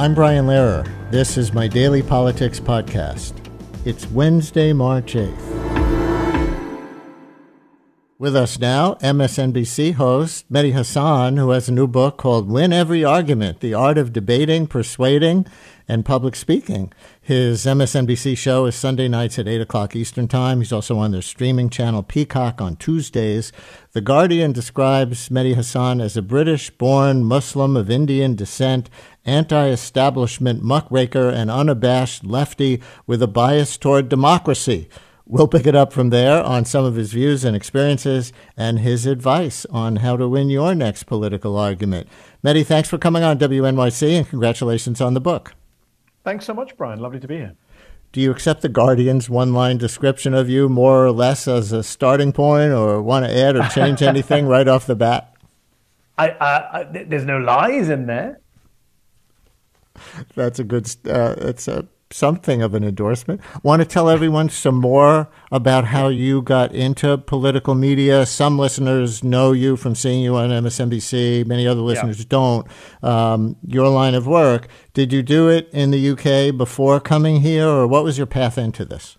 I'm Brian Lehrer. This is my daily politics podcast. It's Wednesday, March 8th. With us now, MSNBC host Mehdi Hasan, who has a new book called Win Every Argument The Art of Debating, Persuading, and Public Speaking. His MSNBC show is Sunday nights at 8 o'clock Eastern Time. He's also on their streaming channel Peacock on Tuesdays. The Guardian describes Mehdi Hasan as a British born Muslim of Indian descent, anti establishment muckraker, and unabashed lefty with a bias toward democracy. We'll pick it up from there on some of his views and experiences and his advice on how to win your next political argument. Mehdi, thanks for coming on WNYC and congratulations on the book. Thanks so much, Brian. Lovely to be here. Do you accept the Guardian's one line description of you more or less as a starting point or want to add or change anything right off the bat? I, I, I, there's no lies in there. That's a good, uh, it's a something of an endorsement. Want to tell everyone some more about how you got into political media? Some listeners know you from seeing you on MSNBC. Many other listeners yeah. don't. Um, your line of work. Did you do it in the UK before coming here, or what was your path into this?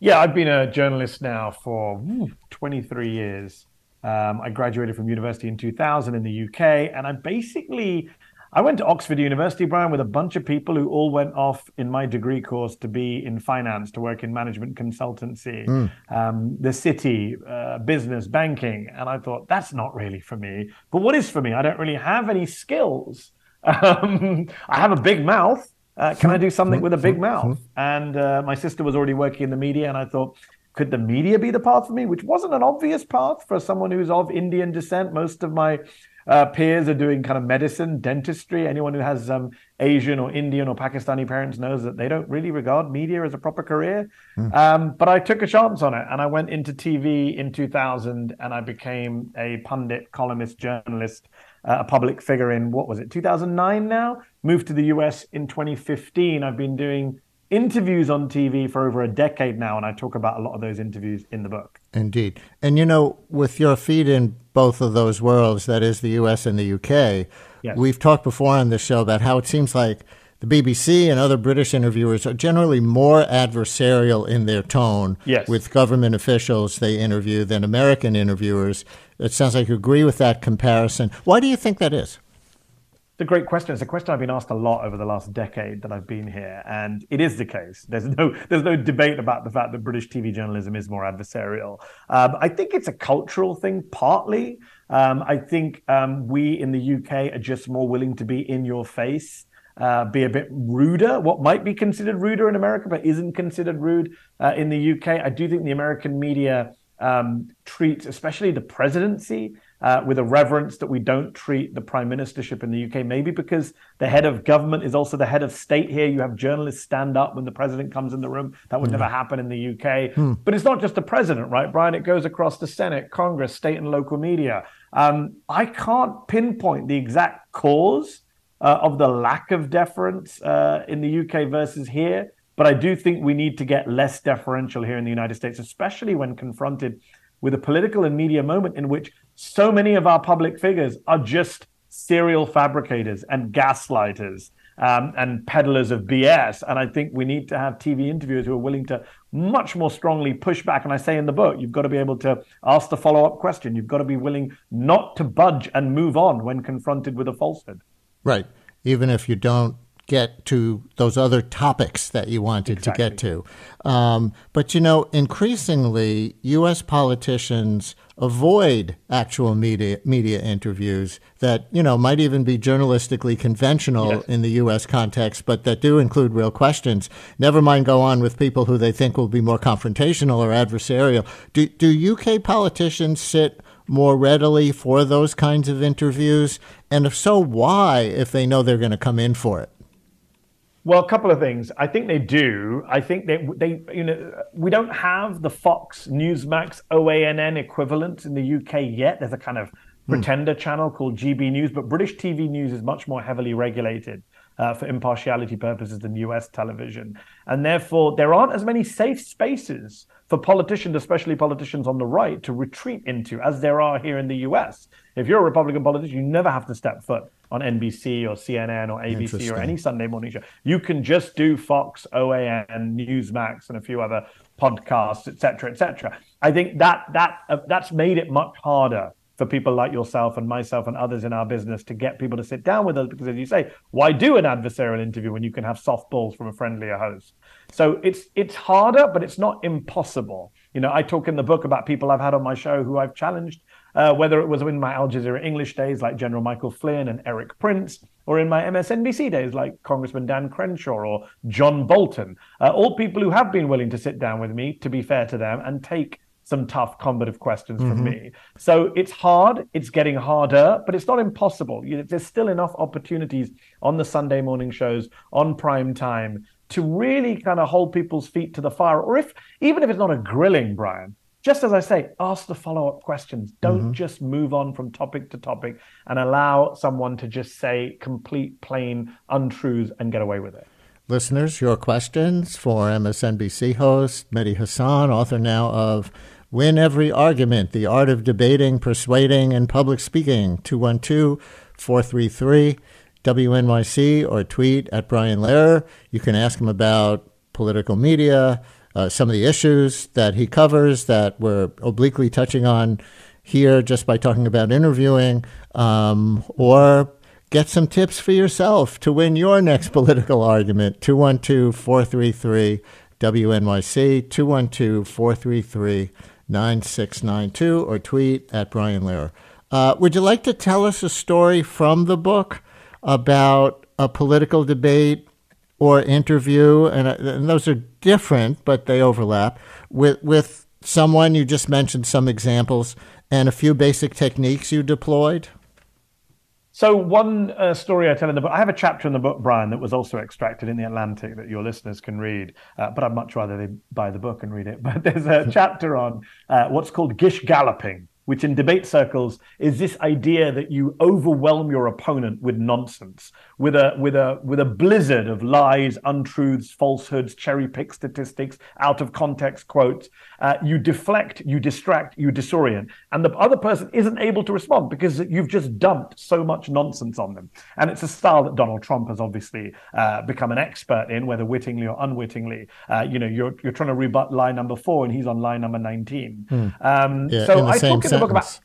Yeah, I've been a journalist now for 23 years. Um, I graduated from university in 2000 in the UK, and I basically I went to Oxford University, Brian, with a bunch of people who all went off in my degree course to be in finance, to work in management consultancy, mm. um, the city, uh, business, banking. And I thought, that's not really for me. But what is for me? I don't really have any skills. Um, I have a big mouth. Uh, can I do something with a big mouth? And uh, my sister was already working in the media, and I thought, could the media be the path for me? Which wasn't an obvious path for someone who's of Indian descent. Most of my uh, peers are doing kind of medicine, dentistry. Anyone who has um, Asian or Indian or Pakistani parents knows that they don't really regard media as a proper career. Mm. Um, but I took a chance on it and I went into TV in 2000 and I became a pundit, columnist, journalist, uh, a public figure in what was it, 2009 now? Moved to the US in 2015. I've been doing interviews on TV for over a decade now, and I talk about a lot of those interviews in the book. Indeed. And you know, with your feet in both of those worlds, that is the US and the UK, yes. we've talked before on this show about how it seems like the BBC and other British interviewers are generally more adversarial in their tone yes. with government officials they interview than American interviewers. It sounds like you agree with that comparison. Why do you think that is? A great question. It's a question I've been asked a lot over the last decade that I've been here, and it is the case. There's no there's no debate about the fact that British TV journalism is more adversarial. Um, I think it's a cultural thing, partly. Um, I think um, we in the UK are just more willing to be in your face. Uh, be a bit ruder, what might be considered ruder in America, but isn't considered rude uh, in the UK. I do think the American media um, treats, especially the presidency, uh, with a reverence that we don't treat the prime ministership in the UK. Maybe because the head of government is also the head of state here. You have journalists stand up when the president comes in the room. That would mm. never happen in the UK. Mm. But it's not just the president, right, Brian? It goes across the Senate, Congress, state and local media. Um, I can't pinpoint the exact cause uh, of the lack of deference uh, in the UK versus here. But I do think we need to get less deferential here in the United States, especially when confronted with a political and media moment in which so many of our public figures are just serial fabricators and gaslighters um, and peddlers of BS. And I think we need to have TV interviewers who are willing to much more strongly push back. And I say in the book, you've got to be able to ask the follow up question. You've got to be willing not to budge and move on when confronted with a falsehood. Right. Even if you don't get to those other topics that you wanted exactly. to get to. Um, but you know, increasingly, U.S. politicians avoid actual media media interviews that you know might even be journalistically conventional yes. in the U.S. context, but that do include real questions. Never mind go on with people who they think will be more confrontational or adversarial. Do do UK politicians sit more readily for those kinds of interviews? And if so, why? If they know they're going to come in for it. Well, a couple of things. I think they do. I think they they you know we don't have the Fox Newsmax OANN equivalent in the UK yet. There's a kind of hmm. pretender channel called GB News, but British TV news is much more heavily regulated uh, for impartiality purposes than US television, and therefore there aren't as many safe spaces for politicians, especially politicians on the right, to retreat into as there are here in the US. If you're a Republican politician, you never have to step foot on NBC or CNN or ABC or any Sunday morning show. You can just do Fox, OAN, Newsmax, and a few other podcasts, etc., etc. I think that that uh, that's made it much harder for people like yourself and myself and others in our business to get people to sit down with us because as you say why do an adversarial interview when you can have softballs from a friendlier host so it's it's harder but it's not impossible you know i talk in the book about people i've had on my show who i've challenged uh, whether it was in my Al Jazeera English days like General Michael Flynn and Erik Prince, or in my MSNBC days like Congressman Dan Crenshaw or John Bolton, uh, all people who have been willing to sit down with me, to be fair to them, and take some tough combative questions mm-hmm. from me. So it's hard, it's getting harder, but it's not impossible. You there's still enough opportunities on the Sunday morning shows, on prime time, to really kind of hold people's feet to the fire. Or if even if it's not a grilling, Brian, just as I say, ask the follow up questions. Don't mm-hmm. just move on from topic to topic and allow someone to just say complete, plain untruths and get away with it. Listeners, your questions for MSNBC host Mehdi Hasan, author now of Win Every Argument The Art of Debating, Persuading, and Public Speaking. 212 433 WNYC or tweet at Brian Lehrer. You can ask him about political media uh, some of the issues that he covers that we're obliquely touching on here just by talking about interviewing, um, or get some tips for yourself to win your next political argument. 212 433 WNYC, 212 433 9692, or tweet at Brian Lehrer. Uh, would you like to tell us a story from the book about a political debate or interview, and, uh, and those are different, but they overlap with with someone. You just mentioned some examples and a few basic techniques you deployed. So one uh, story I tell in the book, I have a chapter in the book, Brian, that was also extracted in the Atlantic that your listeners can read. Uh, but I'd much rather they buy the book and read it. But there's a chapter on uh, what's called gish galloping, which in debate circles is this idea that you overwhelm your opponent with nonsense, with a with a with a blizzard of lies, untruths, falsehoods, cherry pick statistics, out of context quotes. Uh, you deflect, you distract, you disorient, and the other person isn't able to respond because you've just dumped so much nonsense on them. And it's a style that Donald Trump has obviously uh, become an expert in, whether wittingly or unwittingly. Uh, you know, you're you're trying to rebut lie number four, and he's on lie number nineteen. Hmm. Um, yeah, so I talk in the book about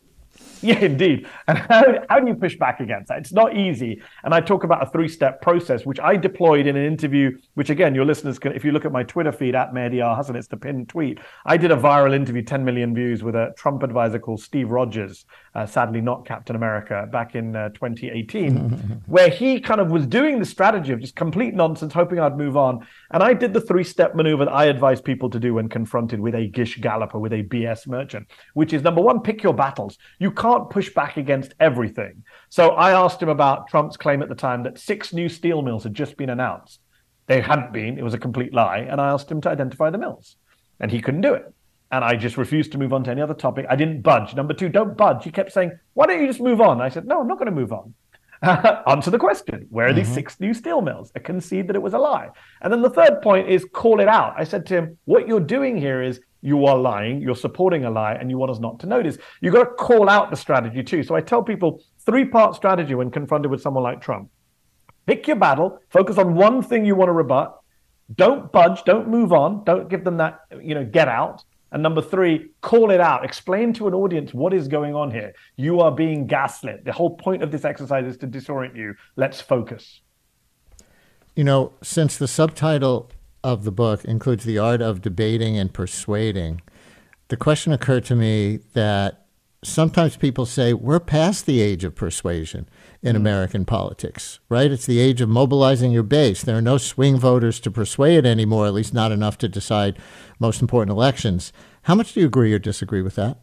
yeah, indeed. And how, how do you push back against that? It's not easy. And I talk about a three step process, which I deployed in an interview, which again, your listeners can, if you look at my Twitter feed at Mehdi Hasan, it's the pinned tweet. I did a viral interview, 10 million views, with a Trump advisor called Steve Rogers, uh, sadly not Captain America, back in uh, 2018, where he kind of was doing the strategy of just complete nonsense, hoping I'd move on. And I did the three step maneuver that I advise people to do when confronted with a gish galloper, with a BS merchant, which is number one, pick your battles. You can't can't push back against everything. So I asked him about Trump's claim at the time that six new steel mills had just been announced. They hadn't been, it was a complete lie. And I asked him to identify the mills, and he couldn't do it. And I just refused to move on to any other topic. I didn't budge. Number two, don't budge. He kept saying, Why don't you just move on? I said, No, I'm not going to move on. Answer the question Where are mm-hmm. these six new steel mills? I concede that it was a lie. And then the third point is call it out. I said to him, What you're doing here is you are lying, you're supporting a lie, and you want us not to notice. You've got to call out the strategy too. So I tell people three part strategy when confronted with someone like Trump. Pick your battle, focus on one thing you want to rebut. Don't budge, don't move on, don't give them that, you know, get out. And number three, call it out. Explain to an audience what is going on here. You are being gaslit. The whole point of this exercise is to disorient you. Let's focus. You know, since the subtitle of the book includes the art of debating and persuading, the question occurred to me that sometimes people say we're past the age of persuasion in mm. American politics, right? It's the age of mobilizing your base. There are no swing voters to persuade anymore, at least not enough to decide most important elections. How much do you agree or disagree with that?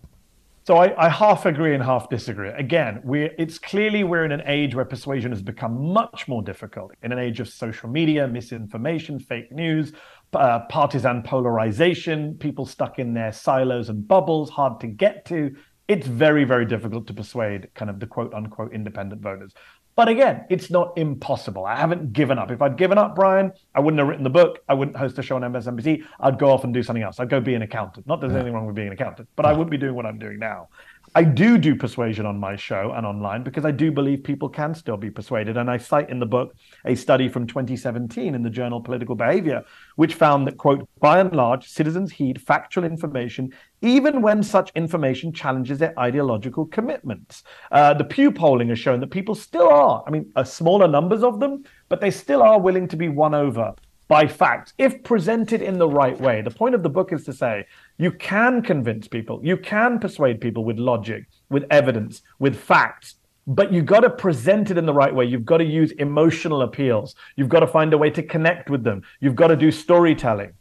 So I, I, half agree and half disagree. Again, we're it's clearly we're in an age where persuasion has become much more difficult. In an age of social media, misinformation, fake news, uh, partisan polarization, people stuck in their silos and bubbles, hard to get to. It's very, very difficult to persuade kind of the quote unquote independent voters. But again, it's not impossible. I haven't given up. If I'd given up, Brian, I wouldn't have written the book. I wouldn't host a show on MSNBC. I'd go off and do something else. I'd go be an accountant. Not that there's yeah. anything wrong with being an accountant, but I wouldn't be doing what I'm doing now. I do do persuasion on my show and online because I do believe people can still be persuaded. And I cite in the book a study from 2017 in the journal Political Behavior, which found that, quote, by and large, citizens heed factual information even when such information challenges their ideological commitments. Uh, the Pew polling has shown that people still are, I mean, a smaller numbers of them, but they still are willing to be won over by facts if presented in the right way. The point of the book is to say you can convince people, you can persuade people with logic, with evidence, with facts. But you've got to present it in the right way. You've got to use emotional appeals. You've got to find a way to connect with them. You've got to do storytelling.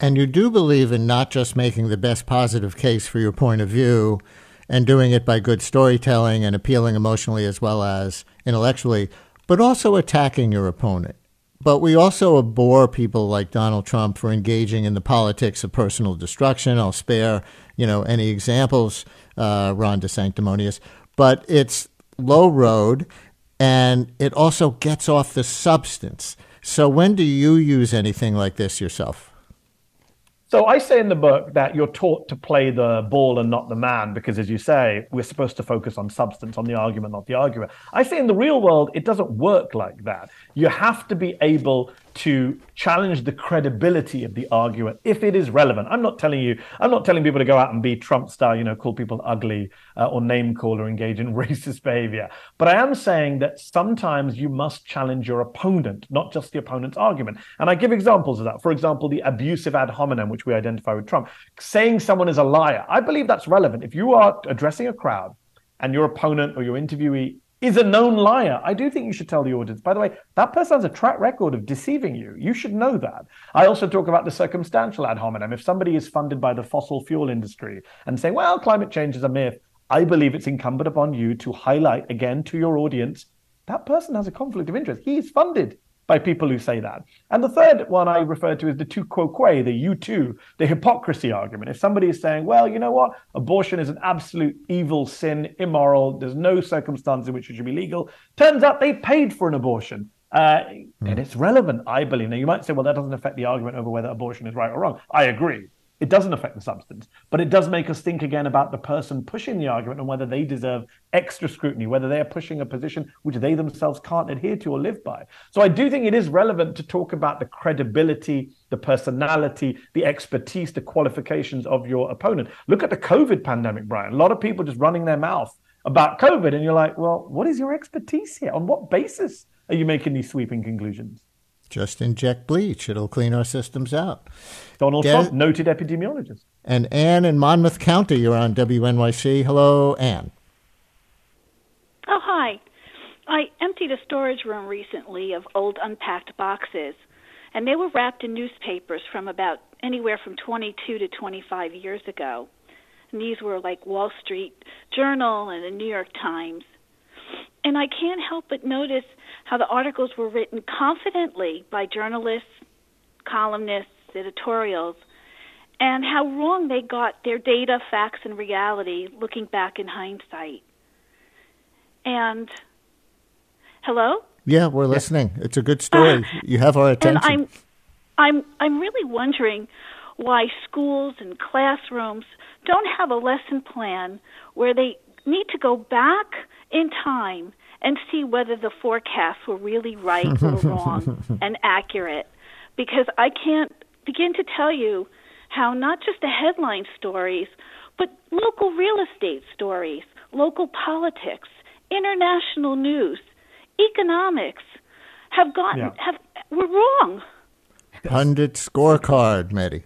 And you do believe in not just making the best positive case for your point of view and doing it by good storytelling and appealing emotionally as well as intellectually, but also attacking your opponent. But we also abhor people like Donald Trump for engaging in the politics of personal destruction. I'll spare, you know, any examples, uh, Ron DeSanctimonious. But it's low road, and it also gets off the substance. So when do you use anything like this yourself? So I say in the book that you're taught to play the ball and not the man because, as you say, we're supposed to focus on substance, on the argument, not the argument. I say in the real world, it doesn't work like that. You have to be able to challenge the credibility of the argument if it is relevant. I'm not telling you, I'm not telling people to go out and be Trump style, you know, call people ugly uh, or name call or engage in racist behavior. But I am saying that sometimes you must challenge your opponent, not just the opponent's argument. And I give examples of that. For example, the abusive ad hominem, which we identify with Trump, saying someone is a liar. I believe that's relevant. If you are addressing a crowd and your opponent or your interviewee is a known liar. I do think you should tell the audience, by the way, that person has a track record of deceiving you. You should know that. I also talk about the circumstantial ad hominem. If somebody is funded by the fossil fuel industry and say, well, climate change is a myth, I believe it's incumbent upon you to highlight again to your audience that person has a conflict of interest. He is funded by people who say that. And the third one I refer to is the tu quoque, the you too, the hypocrisy argument. If somebody is saying, well, you know what, abortion is an absolute evil sin, immoral, there's no circumstance in which it should be legal, turns out they paid for an abortion. Uh, mm. And it's relevant, I believe. Now, you might say, well, that doesn't affect the argument over whether abortion is right or wrong. I agree. It doesn't affect the substance, but it does make us think again about the person pushing the argument and whether they deserve extra scrutiny, whether they are pushing a position which they themselves can't adhere to or live by. So I do think it is relevant to talk about the credibility, the personality, the expertise, the qualifications of your opponent. Look at the COVID pandemic, Brian. A lot of people just running their mouth about COVID, and you're like, well, what is your expertise here? On what basis are you making these sweeping conclusions? Just inject bleach. It'll clean our systems out. Donald Trump, noted epidemiologist. And Anne in Monmouth County, you're on WNYC. Hello, Anne. Oh, hi. I emptied a storage room recently of old unpacked boxes, and they were wrapped in newspapers from about anywhere from 22 to 25 years ago. And these were like Wall Street Journal and the New York Times. And I can't help but notice how the articles were written confidently by journalists, columnists, editorials, and how wrong they got their data, facts, and reality looking back in hindsight. And hello? Yeah, we're listening. It's a good story. Uh, you have our attention. And I'm I'm I'm really wondering why schools and classrooms don't have a lesson plan where they need to go back in time and see whether the forecasts were really right or wrong and accurate. Because I can't begin to tell you how not just the headline stories, but local real estate stories, local politics, international news, economics have gotten yeah. have were wrong. Pundit scorecard, Mehdi.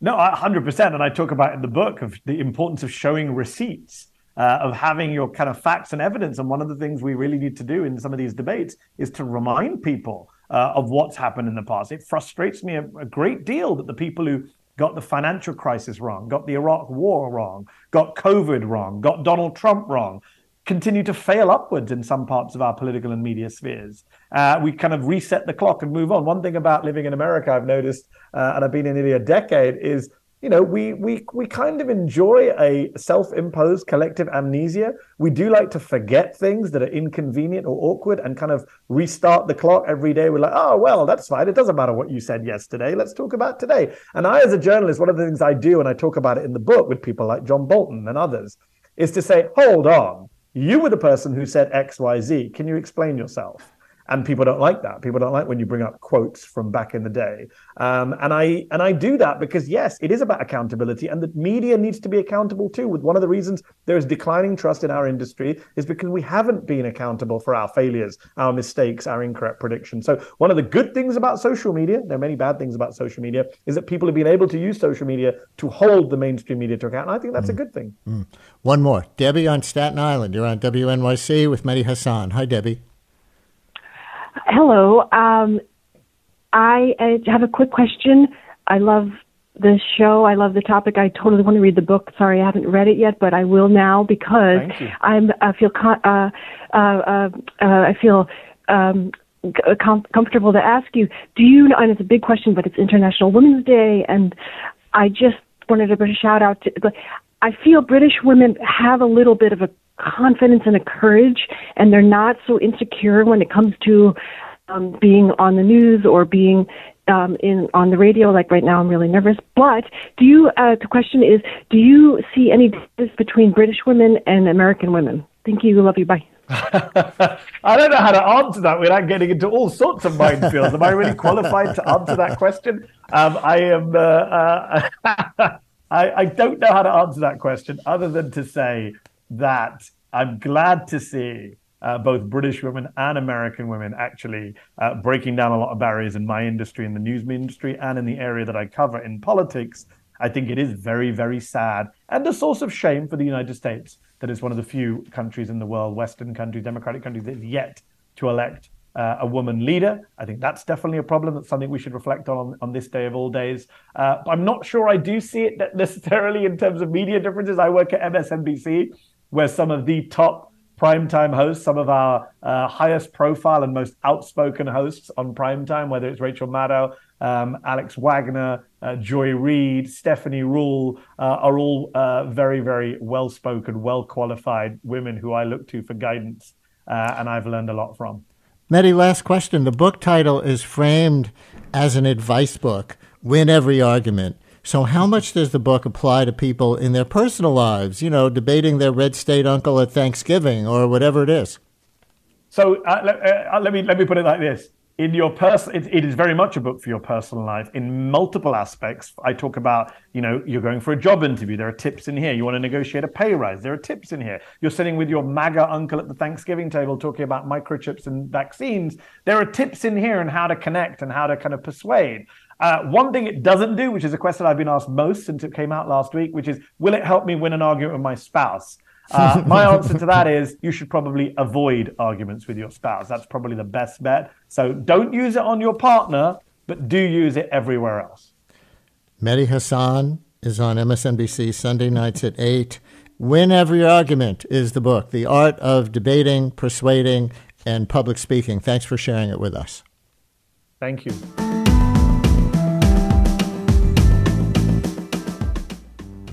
No, hundred percent, and I talk about in the book of the importance of showing receipts uh, of having your kind of facts and evidence. And one of the things we really need to do in some of these debates is to remind people uh, of what's happened in the past. It frustrates me a, a great deal that the people who got the financial crisis wrong, got the Iraq war wrong, got COVID wrong, got Donald Trump wrong, continue to fail upwards in some parts of our political and media spheres. Uh, we kind of reset the clock and move on. One thing about living in America, I've noticed, uh, and I've been in nearly a decade, is you know, we we we kind of enjoy a self-imposed collective amnesia. We do like to forget things that are inconvenient or awkward and kind of restart the clock every day. We're like, oh well, that's fine. It doesn't matter what you said yesterday. Let's talk about today. And I, as a journalist, one of the things I do, and I talk about it in the book with people like John Bolton and others, is to say, hold on, you were the person who said X, Y, Z. Can you explain yourself? And people don't like that. People don't like when you bring up quotes from back in the day. Um, and I and I do that because yes, it is about accountability, and the media needs to be accountable too. With one of the reasons there is declining trust in our industry is because we haven't been accountable for our failures, our mistakes, our incorrect predictions. So one of the good things about social media, there are many bad things about social media, is that people have been able to use social media to hold the mainstream media to account. And I think that's mm. a good thing. Mm. One more, Debbie on Staten Island. You're on WNYC with Mehdi Hasan. Hi, Debbie. Hello. Um, I uh, have a quick question. I love the show. I love the topic. I totally want to read the book. Sorry, I haven't read it yet, but I will now because I'm. I feel. Uh, uh, uh, uh, I feel. Um, com- comfortable to ask you. Do you know? And it's a big question, but it's International Women's Day, and I just wanted to put a shout out to. I feel British women have a little bit of a confidence and a courage, and they're not so insecure when it comes to um, being on the news or being um, in on the radio. Like right now, I'm really nervous. But do you? Uh, the question is, do you see any difference between British women and American women? Thank you. Love you. Bye. I don't know how to answer that without getting into all sorts of minefields. Am I really qualified to answer that question? Um, I am. Uh, uh, I, I don't know how to answer that question other than to say that I'm glad to see uh, both British women and American women actually uh, breaking down a lot of barriers in my industry, in the news industry, and in the area that I cover in politics. I think it is very, very sad and a source of shame for the United States that is one of the few countries in the world, Western countries, democratic countries, that is yet to elect uh, a woman leader. I think that's definitely a problem. That's something we should reflect on on this day of all days. Uh, I'm not sure I do see it necessarily in terms of media differences. I work at MSNBC, where some of the top primetime hosts, some of our uh, highest profile and most outspoken hosts on primetime, whether it's Rachel Maddow, um, Alex Wagner, uh, Joy Reid, Stephanie Ruhle, uh, are all uh, very, very well spoken, well qualified women who I look to for guidance uh, and I've learned a lot from. Mehdi, last question. The book title is framed as an advice book Win Every Argument. So, how much does the book apply to people in their personal lives? You know, debating their red state uncle at Thanksgiving or whatever it is. So, uh, let, uh, let, me let me put it like this: in your person, it, it is very much a book for your personal life in multiple aspects. I talk about, you know, you're going for a job interview. There are tips in here. You want to negotiate a pay rise. There are tips in here. You're sitting with your MAGA uncle at the Thanksgiving table talking about microchips and vaccines. There are tips in here on how to connect and how to kind of persuade. Uh, one thing it doesn't do, which is a question I've been asked most since it came out last week, which is, will it help me win an argument with my spouse? Uh, my answer to that is you should probably avoid arguments with your spouse. That's probably the best bet. So don't use it on your partner, but do use it everywhere else. Mehdi Hasan is on MSNBC Sunday nights at 8. Win Every Argument is the book, The Art of Debating, Persuading, and Public Speaking. Thanks for sharing it with us. Thank you.